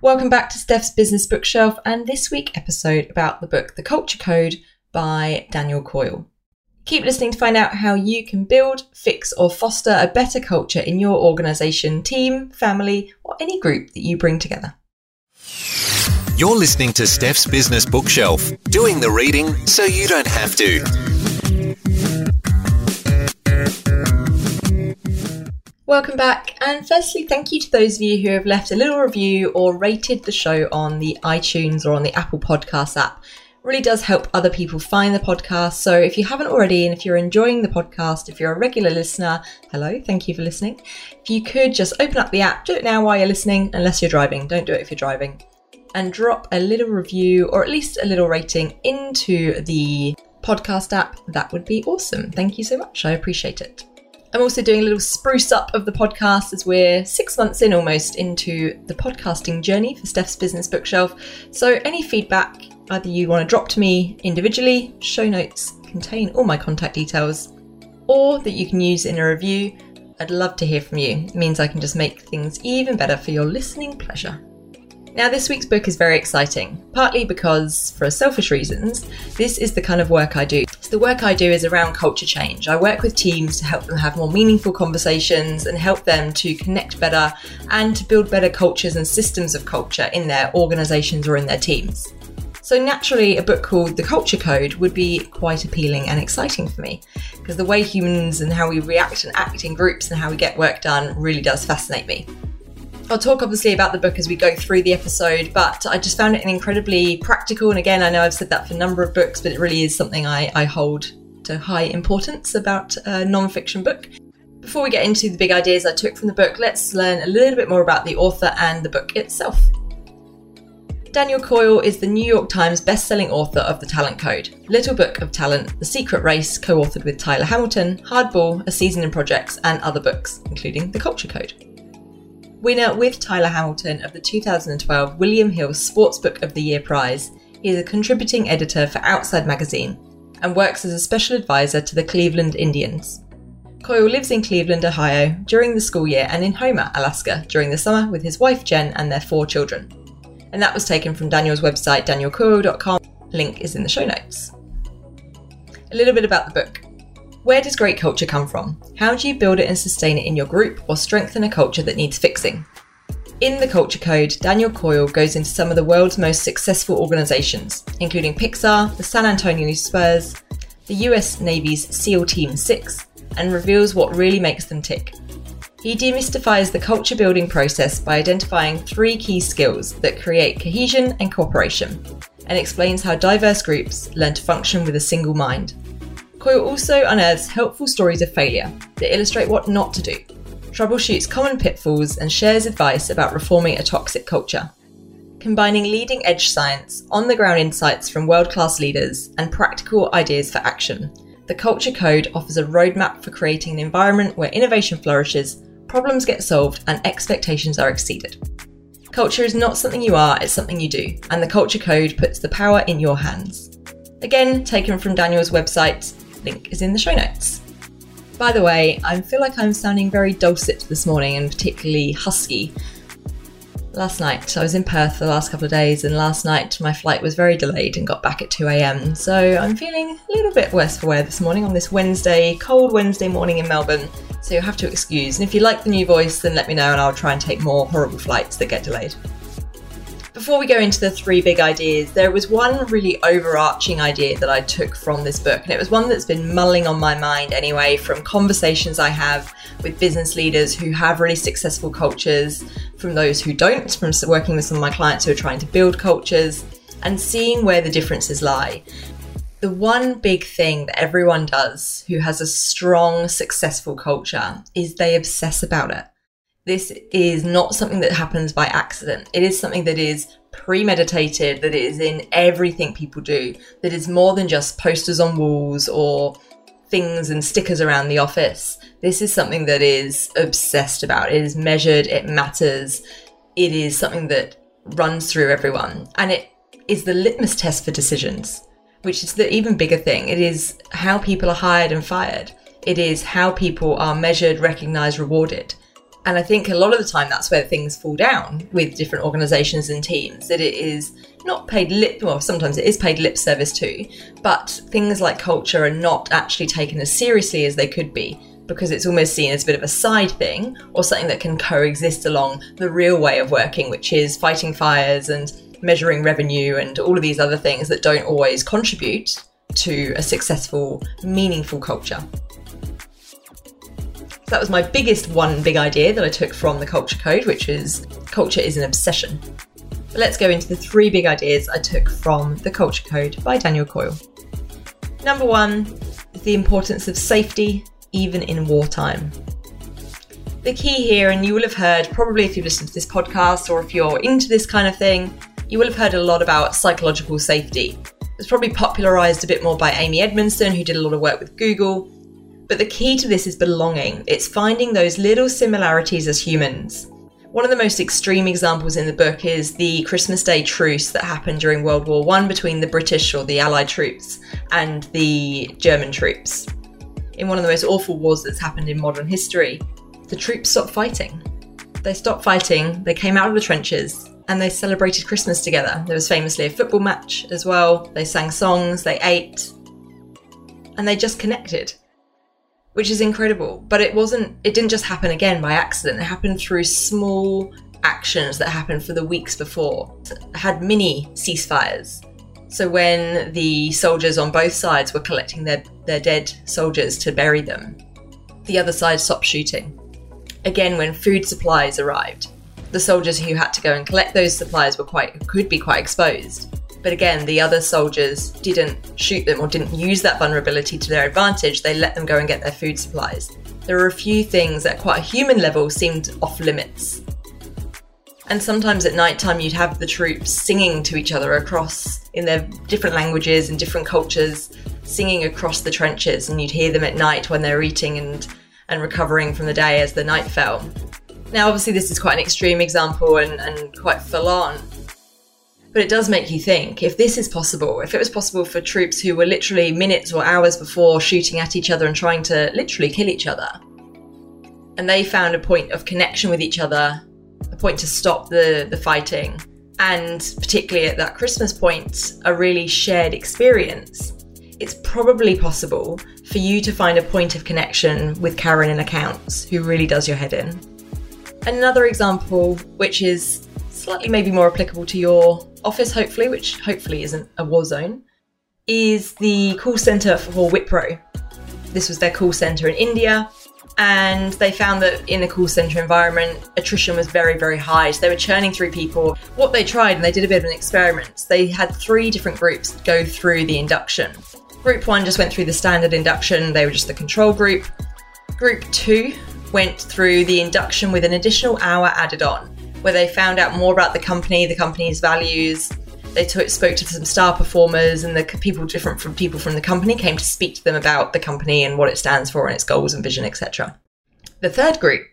Welcome back to Steph's Business Bookshelf and this week episode about the book The Culture Code by Daniel Coyle. Keep listening to find out how you can build, fix, or foster a better culture in your organisation, team, family, or any group that you bring together. You're listening to Steph's Business Bookshelf, doing the reading so you don't have to. Welcome back, and firstly, thank you to those of you who have left a little review or rated the show on the iTunes or on the Apple Podcast app. It really does help other people find the podcast. So if you haven't already, and if you're enjoying the podcast, if you're a regular listener, hello, thank you for listening. If you could just open up the app, do it now while you're listening, unless you're driving. Don't do it if you're driving and drop a little review or at least a little rating into the podcast app, that would be awesome. Thank you so much. I appreciate it. I'm also doing a little spruce up of the podcast as we're six months in almost into the podcasting journey for Steph's Business Bookshelf. So, any feedback, either you want to drop to me individually, show notes contain all my contact details, or that you can use in a review, I'd love to hear from you. It means I can just make things even better for your listening pleasure. Now, this week's book is very exciting, partly because, for selfish reasons, this is the kind of work I do. The work I do is around culture change. I work with teams to help them have more meaningful conversations and help them to connect better and to build better cultures and systems of culture in their organisations or in their teams. So, naturally, a book called The Culture Code would be quite appealing and exciting for me because the way humans and how we react and act in groups and how we get work done really does fascinate me. I'll talk obviously about the book as we go through the episode, but I just found it an incredibly practical. And again, I know I've said that for a number of books, but it really is something I, I hold to high importance about a non fiction book. Before we get into the big ideas I took from the book, let's learn a little bit more about the author and the book itself. Daniel Coyle is the New York Times best-selling author of The Talent Code, Little Book of Talent, The Secret Race, co-authored with Tyler Hamilton, Hardball, A Season in Projects, and other books, including The Culture Code winner with Tyler Hamilton of the 2012 William Hill Sportsbook of the Year prize. He is a contributing editor for Outside Magazine and works as a special advisor to the Cleveland Indians. Coyle lives in Cleveland, Ohio during the school year and in Homer, Alaska during the summer with his wife Jen and their four children. And that was taken from Daniel's website, danielcoyle.com. Link is in the show notes. A little bit about the book. Where does great culture come from? How do you build it and sustain it in your group or strengthen a culture that needs fixing? In the Culture Code, Daniel Coyle goes into some of the world's most successful organisations, including Pixar, the San Antonio Spurs, the US Navy's SEAL Team 6, and reveals what really makes them tick. He demystifies the culture building process by identifying three key skills that create cohesion and cooperation, and explains how diverse groups learn to function with a single mind. Coyle also unearths helpful stories of failure that illustrate what not to do, troubleshoots common pitfalls, and shares advice about reforming a toxic culture. Combining leading edge science, on the ground insights from world class leaders, and practical ideas for action, the Culture Code offers a roadmap for creating an environment where innovation flourishes, problems get solved, and expectations are exceeded. Culture is not something you are, it's something you do, and the Culture Code puts the power in your hands. Again, taken from Daniel's website, link is in the show notes. By the way, I feel like I'm sounding very dulcet this morning and particularly husky. Last night, I was in Perth for the last couple of days, and last night my flight was very delayed and got back at 2am. So I'm feeling a little bit worse for wear this morning on this Wednesday, cold Wednesday morning in Melbourne. So you'll have to excuse. And if you like the new voice, then let me know and I'll try and take more horrible flights that get delayed. Before we go into the three big ideas, there was one really overarching idea that I took from this book, and it was one that's been mulling on my mind anyway from conversations I have with business leaders who have really successful cultures, from those who don't, from working with some of my clients who are trying to build cultures, and seeing where the differences lie. The one big thing that everyone does who has a strong, successful culture is they obsess about it. This is not something that happens by accident. It is something that is premeditated, that is in everything people do, that is more than just posters on walls or things and stickers around the office. This is something that is obsessed about. It is measured, it matters, it is something that runs through everyone. And it is the litmus test for decisions, which is the even bigger thing. It is how people are hired and fired, it is how people are measured, recognized, rewarded. And I think a lot of the time that's where things fall down with different organizations and teams, that it is not paid lip, well, sometimes it is paid lip service too, but things like culture are not actually taken as seriously as they could be because it's almost seen as a bit of a side thing or something that can coexist along the real way of working, which is fighting fires and measuring revenue and all of these other things that don't always contribute to a successful, meaningful culture. So that was my biggest one big idea that I took from the Culture Code, which is culture is an obsession. But let's go into the three big ideas I took from the Culture Code by Daniel Coyle. Number one is the importance of safety, even in wartime. The key here, and you will have heard probably if you've listened to this podcast or if you're into this kind of thing, you will have heard a lot about psychological safety. It was probably popularized a bit more by Amy Edmondson, who did a lot of work with Google, but the key to this is belonging. It's finding those little similarities as humans. One of the most extreme examples in the book is the Christmas Day truce that happened during World War I between the British or the Allied troops and the German troops. In one of the most awful wars that's happened in modern history, the troops stopped fighting. They stopped fighting, they came out of the trenches, and they celebrated Christmas together. There was famously a football match as well. They sang songs, they ate, and they just connected which is incredible. But it wasn't, it didn't just happen again by accident. It happened through small actions that happened for the weeks before. It had mini ceasefires. So when the soldiers on both sides were collecting their, their dead soldiers to bury them, the other side stopped shooting. Again, when food supplies arrived, the soldiers who had to go and collect those supplies were quite could be quite exposed. But again, the other soldiers didn't shoot them or didn't use that vulnerability to their advantage. They let them go and get their food supplies. There were a few things at quite a human level seemed off limits. And sometimes at night time, you'd have the troops singing to each other across in their different languages and different cultures, singing across the trenches, and you'd hear them at night when they're eating and, and recovering from the day as the night fell. Now, obviously, this is quite an extreme example and, and quite full on, but it does make you think if this is possible, if it was possible for troops who were literally minutes or hours before shooting at each other and trying to literally kill each other, and they found a point of connection with each other, a point to stop the, the fighting, and particularly at that Christmas point, a really shared experience, it's probably possible for you to find a point of connection with Karen in accounts who really does your head in. Another example, which is slightly maybe more applicable to your office, hopefully, which hopefully isn't a war zone, is the call center for Wipro. This was their call center in India, and they found that in the call center environment, attrition was very, very high. So they were churning through people. What they tried, and they did a bit of an experiment, they had three different groups go through the induction. Group one just went through the standard induction, they were just the control group. Group two went through the induction with an additional hour added on where they found out more about the company, the company's values. They t- spoke to some star performers, and the people different from people from the company came to speak to them about the company and what it stands for and its goals and vision, etc. The third group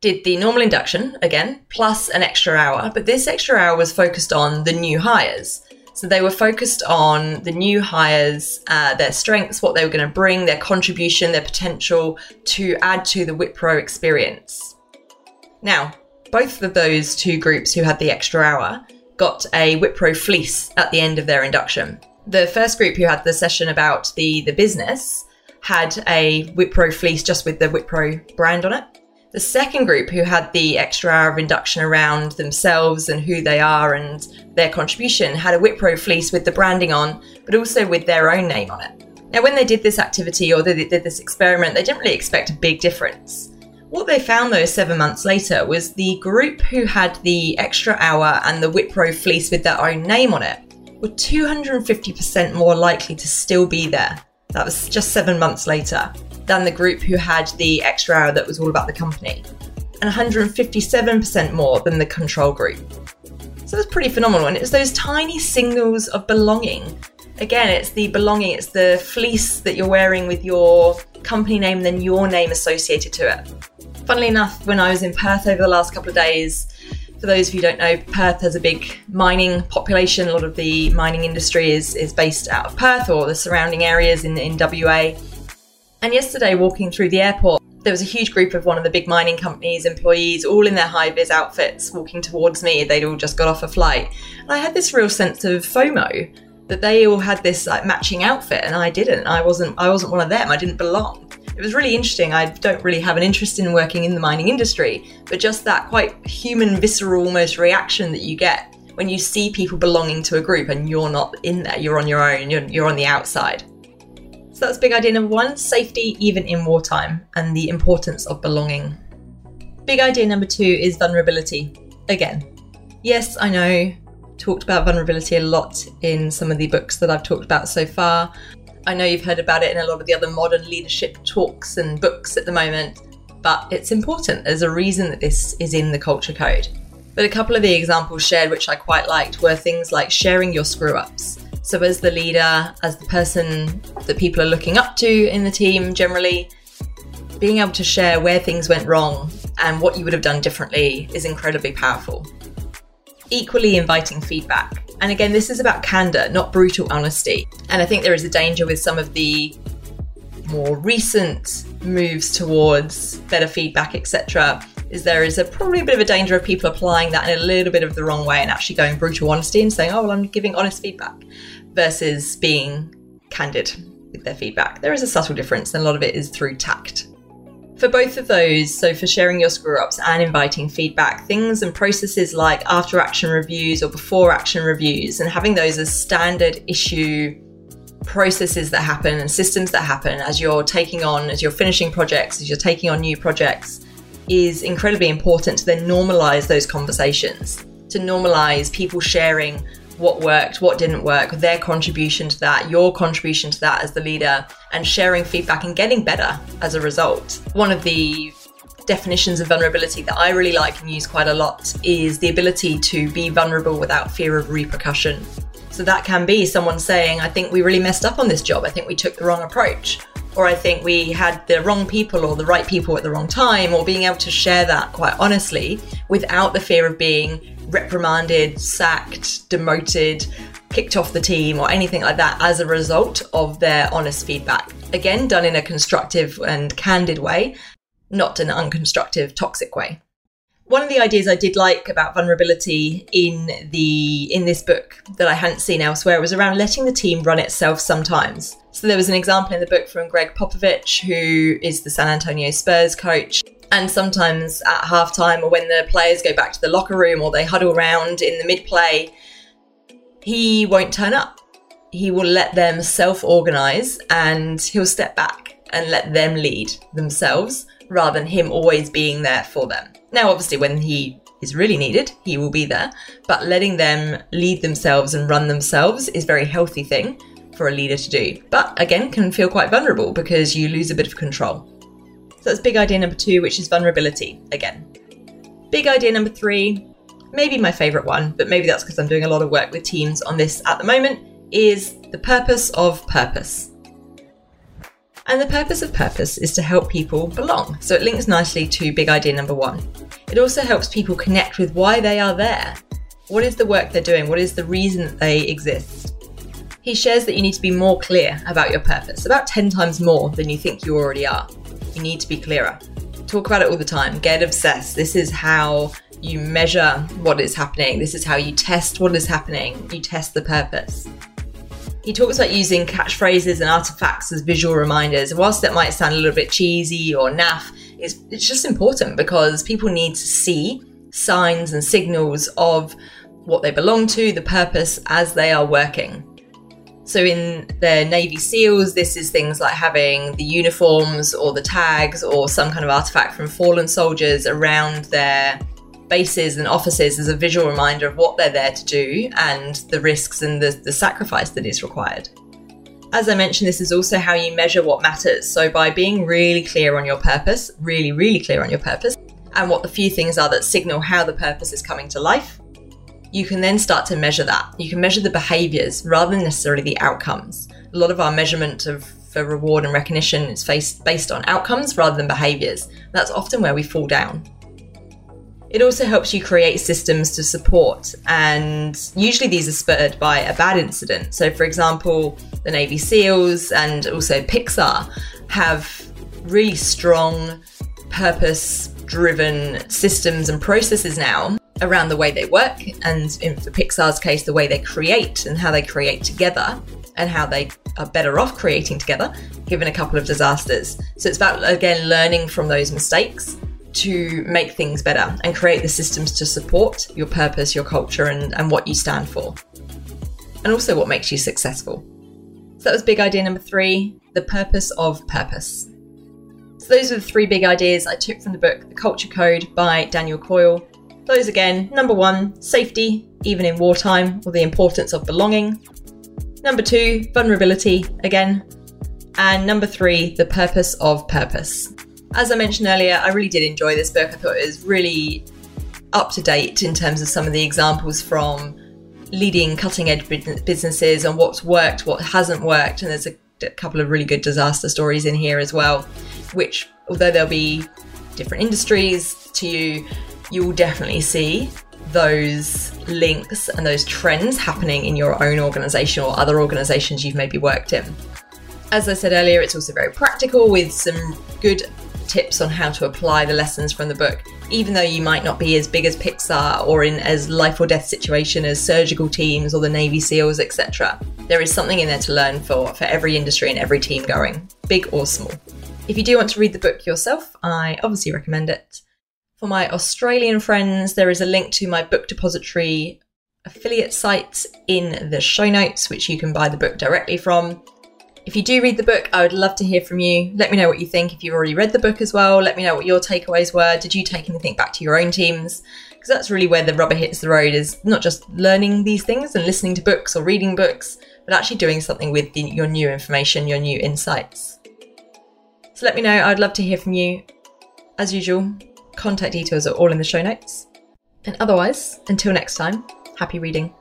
did the normal induction again, plus an extra hour, but this extra hour was focused on the new hires. So they were focused on the new hires, uh, their strengths, what they were going to bring, their contribution, their potential to add to the Wipro experience. Now, both of those two groups who had the extra hour got a Wipro fleece at the end of their induction. The first group who had the session about the, the business had a Wipro fleece just with the Wipro brand on it. The second group, who had the extra hour of induction around themselves and who they are and their contribution, had a Wipro fleece with the branding on, but also with their own name on it. Now, when they did this activity or they did this experiment, they didn't really expect a big difference. What they found though seven months later was the group who had the extra hour and the Wipro fleece with their own name on it were 250% more likely to still be there. That was just seven months later than the group who had the extra hour that was all about the company, and 157% more than the control group. So it's pretty phenomenal, and it's those tiny signals of belonging. Again, it's the belonging, it's the fleece that you're wearing with your company name, then your name associated to it funnily enough, when I was in Perth over the last couple of days, for those of you who don't know, Perth has a big mining population. A lot of the mining industry is, is based out of Perth or the surrounding areas in, in WA. And yesterday, walking through the airport, there was a huge group of one of the big mining companies employees all in their high vis outfits walking towards me they'd all just got off a flight and i had this real sense of fomo that they all had this like matching outfit and i didn't. I wasn't i wasn't one of them. I didn't belong. It was really interesting. I don't really have an interest in working in the mining industry but just that quite human visceral almost reaction that you get when you see people belonging to a group and you're not in there. You're on your own. You're, you're on the outside. So that's big idea number one safety, even in wartime, and the importance of belonging. Big idea number two is vulnerability. Again, yes, I know, talked about vulnerability a lot in some of the books that I've talked about so far. I know you've heard about it in a lot of the other modern leadership talks and books at the moment, but it's important. There's a reason that this is in the culture code. But a couple of the examples shared, which I quite liked, were things like sharing your screw ups. So, as the leader, as the person that people are looking up to in the team generally, being able to share where things went wrong and what you would have done differently is incredibly powerful. Equally inviting feedback. And again, this is about candor, not brutal honesty. And I think there is a danger with some of the more recent moves towards better feedback, etc., is there is a probably a bit of a danger of people applying that in a little bit of the wrong way and actually going brutal honesty and saying, "Oh, well, I'm giving honest feedback." versus being candid with their feedback. There is a subtle difference, and a lot of it is through tact. For both of those, so for sharing your screw ups and inviting feedback, things and processes like after action reviews or before action reviews, and having those as standard issue processes that happen and systems that happen as you're taking on, as you're finishing projects, as you're taking on new projects, is incredibly important to then normalize those conversations, to normalize people sharing what worked, what didn't work, their contribution to that, your contribution to that as the leader, and sharing feedback and getting better as a result. One of the definitions of vulnerability that I really like and use quite a lot is the ability to be vulnerable without fear of repercussion. So that can be someone saying, I think we really messed up on this job. I think we took the wrong approach. Or I think we had the wrong people or the right people at the wrong time, or being able to share that quite honestly without the fear of being reprimanded, sacked, demoted, kicked off the team, or anything like that as a result of their honest feedback. Again, done in a constructive and candid way, not an unconstructive, toxic way. One of the ideas I did like about vulnerability in the in this book that I hadn't seen elsewhere was around letting the team run itself sometimes. So there was an example in the book from Gregg Popovich, who is the San Antonio Spurs coach, and sometimes at halftime or when the players go back to the locker room or they huddle around in the mid play, he won't turn up. He will let them self organize and he'll step back and let them lead themselves rather than him always being there for them. Now, obviously, when he is really needed, he will be there, but letting them lead themselves and run themselves is a very healthy thing for a leader to do. But again, can feel quite vulnerable because you lose a bit of control. So that's big idea number two, which is vulnerability again. Big idea number three, maybe my favourite one, but maybe that's because I'm doing a lot of work with teams on this at the moment, is the purpose of purpose. And the purpose of purpose is to help people belong. So it links nicely to big idea number one. It also helps people connect with why they are there. What is the work they're doing? What is the reason that they exist? He shares that you need to be more clear about your purpose, about 10 times more than you think you already are you need to be clearer. Talk about it all the time. Get obsessed. This is how you measure what is happening. This is how you test what is happening. You test the purpose. He talks about using catchphrases and artifacts as visual reminders. Whilst that might sound a little bit cheesy or naff, it's, it's just important because people need to see signs and signals of what they belong to, the purpose as they are working. So in the Navy SEALs, this is things like having the uniforms or the tags or some kind of artifact from fallen soldiers around their bases and offices as a visual reminder of what they're there to do and the risks and the, the sacrifice that is required. As I mentioned, this is also how you measure what matters. So by being really clear on your purpose, really, really clear on your purpose, and what the few things are that signal how the purpose is coming to life, you can then start to measure that. You can measure the behaviors rather than necessarily the outcomes. A lot of our measurement of for reward and recognition is based on outcomes rather than behaviors. That's often where we fall down. It also helps you create systems to support, and usually these are spurred by a bad incident. So, for example, the Navy SEALs and also Pixar have really strong, purpose driven systems and processes now around the way they work, and in for Pixar's case, the way they create and how they create together, and how they are better off creating together, given a couple of disasters. So it's about, again, learning from those mistakes to make things better and create the systems to support your purpose, your culture, and, and what you stand for. And also what makes you successful. So that was big idea number three the purpose of purpose. So those are the three big ideas I took from the book The Culture Code by Daniel Coyle. Those again number one, safety, even in wartime, or the importance of belonging. Number two, vulnerability, again. And number three, the purpose of purpose. As I mentioned earlier, I really did enjoy this book. I thought it was really up to date in terms of some of the examples from leading cutting edge businesses and what's worked, what hasn't worked. And there's a, couple of really good disaster stories in here as well, which, although there'll be different industries to you, will definitely see those links and those trends happening in your own organization or other organizations you've maybe worked in. As I said earlier, it's also very practical with some good tips on how to apply the lessons from the book, even though you might not be as big as Pixar or in as life or death situation as surgical teams or the Navy SEALs, etc. There is something in there to learn for, for every industry and every team going, big or small. If you do want to read the book yourself, I obviously recommend it. For my Australian friends, there is a link to my book depository affiliate site in the show notes, which you can buy the book directly from. If you do read the book, I would love to hear from you. Let me know what you think. If you've already read the book as well, let me know what your takeaways were. Did you take anything back to your own teams? Because that's really where the rubber hits the road is not just learning these things and listening to books or reading books, but actually doing something with the, your new information, your new insights. So let me know. I'd love to hear from you. As usual, contact details are all in the show notes. And otherwise, until next time, happy reading.